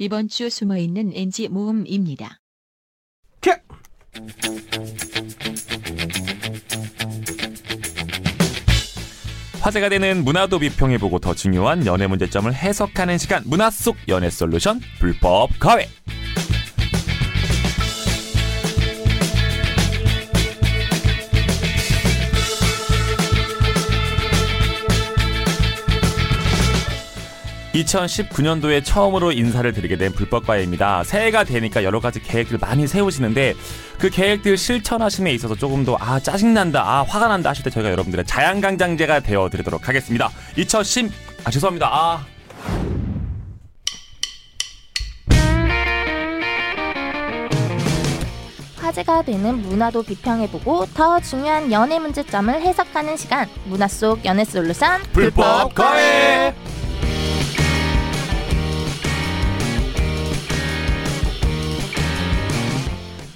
이번 주 숨어있는 NG 모음입니다. 큐! 화제가 되는 문화도 비평해보고 더 중요한 연애 문제점을 해석하는 시간 문화 속 연애 솔루션 불법 가회 (2019년도에) 처음으로 인사를 드리게 된 불법과외입니다. 새해가 되니까 여러 가지 계획들 많이 세우시는데 그 계획들 실천하심에 있어서 조금 더 아 짜증난다 아 화가 난다 하실 때 저희가 여러분들의 자양강장제가 되어드리도록 하겠습니다. 2010 아 죄송합니다. 아. 화제가 되는 문화도 비평해보고 더 중요한 연애 문제점을 해석하는 시간. 문화 속 연애 솔루션 불법 과외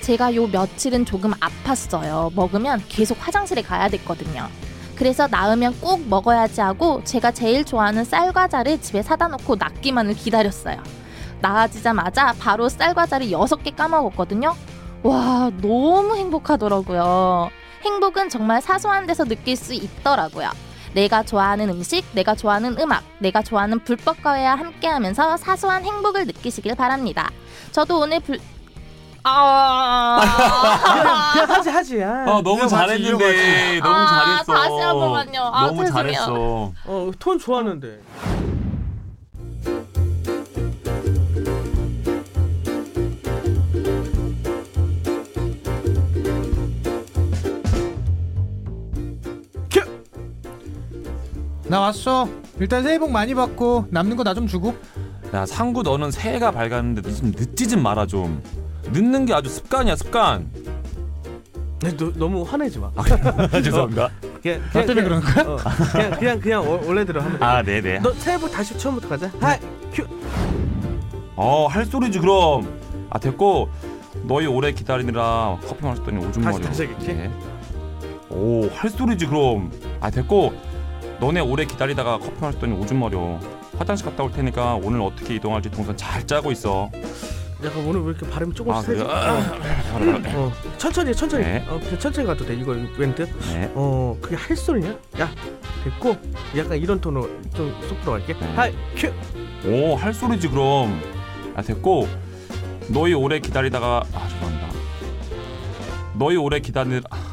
제가 요 며칠은 조금 아팠어요. 먹으면 계속 화장실에 가야 됐거든요. 그래서 나으면 꼭 먹어야지 하고 제가 제일 좋아하는 쌀과자를 집에 사다 놓고 낫기만을 기다렸어요. 나아지자마자 바로 쌀과자를 6개 까먹었거든요. 와 너무 행복하더라고요. 행복은 정말 사소한 데서 느낄 수 있더라고요. 내가 좋아하는 음식, 내가 좋아하는 음악, 내가 좋아하는 불법과외와 함께 하면서 사소한 행복을 느끼시길 바랍니다. 저도 오늘 불 아, 그냥 하지 하지. 아, 아 너무 잘했는데. 너무 아, 잘했어 다시 한 번만요. 아, 너무 죄송해요. 잘했어 어, 톤 좋았는데. 큐! 나 왔어. 일단 새해 복 많이 받고 남는 거 나 좀 주고. 야 상구 너는 새해가 밝았는데 좀 늦지 좀 마라 좀 늦는 게 아주 습관이야 습관 네, 너, 너무 화내지 마. 죄송합니다 그냥, 나 때문에 그러는 거야? 어, 그냥 그냥 그냥 원- 원래대로 하면 돼. 아 네네 너 새해 복 다시 처음부터 가자. 하이 큐. 어 할 소리지 그럼 아 됐고 너희 오래 기다리느라 커피 마셨더니 오줌 다시, 마려 다시 하겠지? 오할 소리지 그럼 아 됐고 너네 오래 기다리다가 커피 마셨더니 오줌 마려 화장실 갔다 올 테니까 오늘 어떻게 이동할지 동선 잘 짜고 있어 약간 오늘 왜 이렇게 발음이 조금 아 세지? 그래요? 어, 천천히 해, 천천히. 네. 어, 그냥 천천히 가도 돼. 이거 멘트. 네. 어, 그게 할 소리냐? 야, 됐고. 약간 이런 톤으로 좀쏙 들어갈게. 네. 하이 큐. 오, 할 소리지 그럼. 아 됐고 너희 오래 기다리다가 아 죄송합니다. 너희 오래 기다리 아.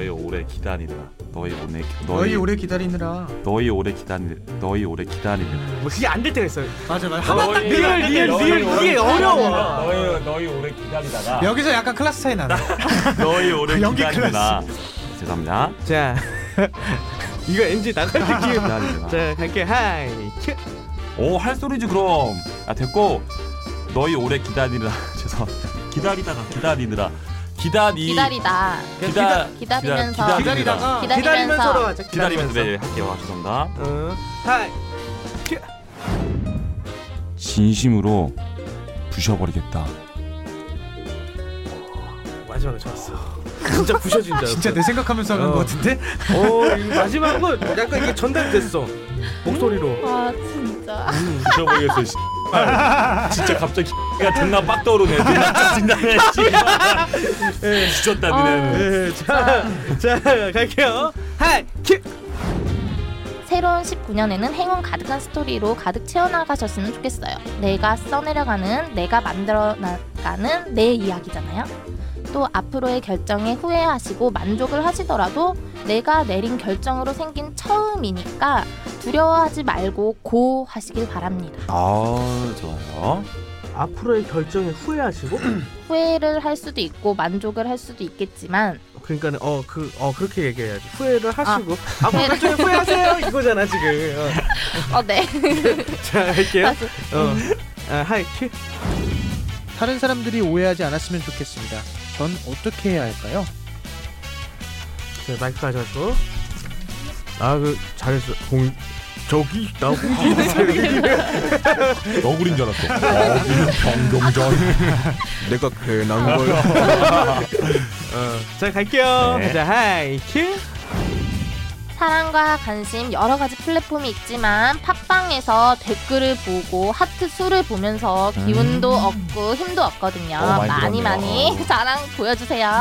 너희 오래 기다리느라 너희 오래 너희 오래 기다리느라. 너희 오래 기다리 너희 오래 기다리느라 뭐 그게 안 될 때가 있어요. 맞아 맞아. 너희 리얼, 리얼, 너희 리얼, 오래 이게 어려워. 너희 너희 오래 기다리다가 여기서 약간 클래스 차이 나네. 너희 오래 연기 기다리느라 죄송합니다. 자, 이거 NG 나갈 느낌. 기다리느라. 자, 갈게. 하이 큐. 오, 할 소리지 그럼. 아 됐고 너희 오래 기다리느라 죄송합니다. 기다리다가 기다리느라 기다리 기다리다 기다 기다리면서 기다리다가 기다리면서 기다리면서로 하자. 기다리면서 네 할게요. 죄송합니다. 어, 하이. 진심으로 부셔버리겠다. 마지막에 좋았어. 진짜 부셔진 줄. 진짜 내 생각하면서 하는 어. 거 같은데? 어, 이 마지막은 약간 이게 전달됐어. 목소리로. 아 진짜 부셔버리겠어. 씨. 진짜 갑자기 가 존나 빡 떠오르네. 존나 짜증나네. 씨. 지쳤다 너네는. 네, 자, 자, 갈게요. 하이 큐. 새로운 19년에는 행운 가득한 스토리로 가득 채워나가셨으면 좋겠어요. 내가 써내려가는, 내가 만들어 나가는 내 이야기잖아요. 또 앞으로의 결정에 후회하시고 만족을 하시더라도 내가 내린 결정으로 생긴 처음이니까 두려워하지 말고 go 하시길 바랍니다. 아 좋아요. 앞으로의 결정에 후회하시고 후회를 할 수도 있고 만족을 할 수도 있겠지만 그러니까는 어그 어 그렇게 얘기해야지 후회를 하시고 앞으로 결정에 후회하세요 이거잖아 지금 어 네. 어. 자 할게요 다시. 어 아, 하이 큐 다른 사람들이 오해하지 않았으면 좋겠습니다. 전 어떻게 해야 할까요? 자, 마이크 가져가시고 아그 잘했어 공 저기 나 홍진이 너구리인 줄 알았어. 경경전. 내가 괜한 걸. 어, 자 갈게요. 네. 자 하이 큐. 사랑과 관심 여러 가지 플랫폼이 있지만 팟빵에서 댓글을 보고 하트 수를 보면서 기운도 얻고 힘도 얻거든요. 어, 많이 많이. 많이 자랑 보여주세요.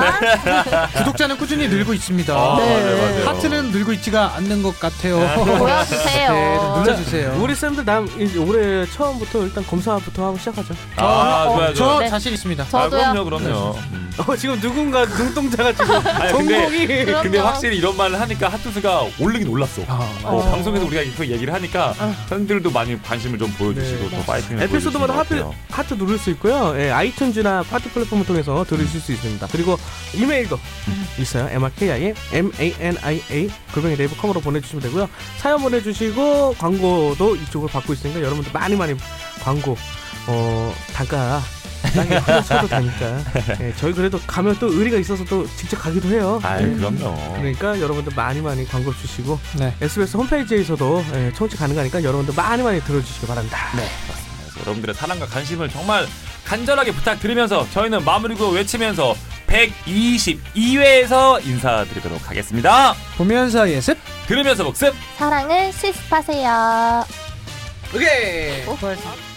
구독자는 꾸준히 늘고 있습니다. 아, 네. 맞아요, 맞아요. 하트는 늘고 있지가 않는 것 같아요. 보여주세요. 네, 좀 눌러주세요. 우리 쌤들 남 올해 처음부터 일단 검사부터 하고 시작하죠. 아, 어, 좋아요, 저 좋아요. 네. 자신 있습니다. 아, 저도요. 그럼요, 그럼요. 음. 어, 지금 누군가 눈동자가 지금 아니, 근데. 근데 확실히 이런 말을 하니까 하트수가 오르긴 올랐어. 아, 어, 어. 방송에서 우리가 계속 얘기를 하니까 어. 팬들도 많이 관심을 좀 보여주시고 네. 더 파이팅을 에피소드마다 보여주시는 하트 것 같아요. 하트 누를 수 있고요. 예, 아이튠즈나 파티 플랫폼을 통해서 들으실 수 있습니다. 그리고 이메일도 있어요. mrkia m a n i a 골뱅이 네이버 컴으로 보내주시면 되고요. 사연 보내주시고 광고도 이쪽으로 받고 있으니까 여러분들 많이 많이 광고 어 단가 싸게 쳐도 되니까 예, 저희 그래도 가면 또 의리가 있어서 또 직접 가기도 해요. 아이, 예. 그럼요. 그러니까 여러분들 많이 많이 광고 주시고 네. SBS 홈페이지에서도 예, 청취 가능하니까 여러러분들 많이 많이 들어주시기 바랍니다. 네, 여러분들의 사랑과 관심을 정말 간절하게 부탁드리면서 저희는 마무리고 외치면서 122회에서 인사드리도록 하겠습니다. 보면서 예습. 들으면서 복습. 사랑을 실습하세요. 오케이. 어? 수고하셨습니다.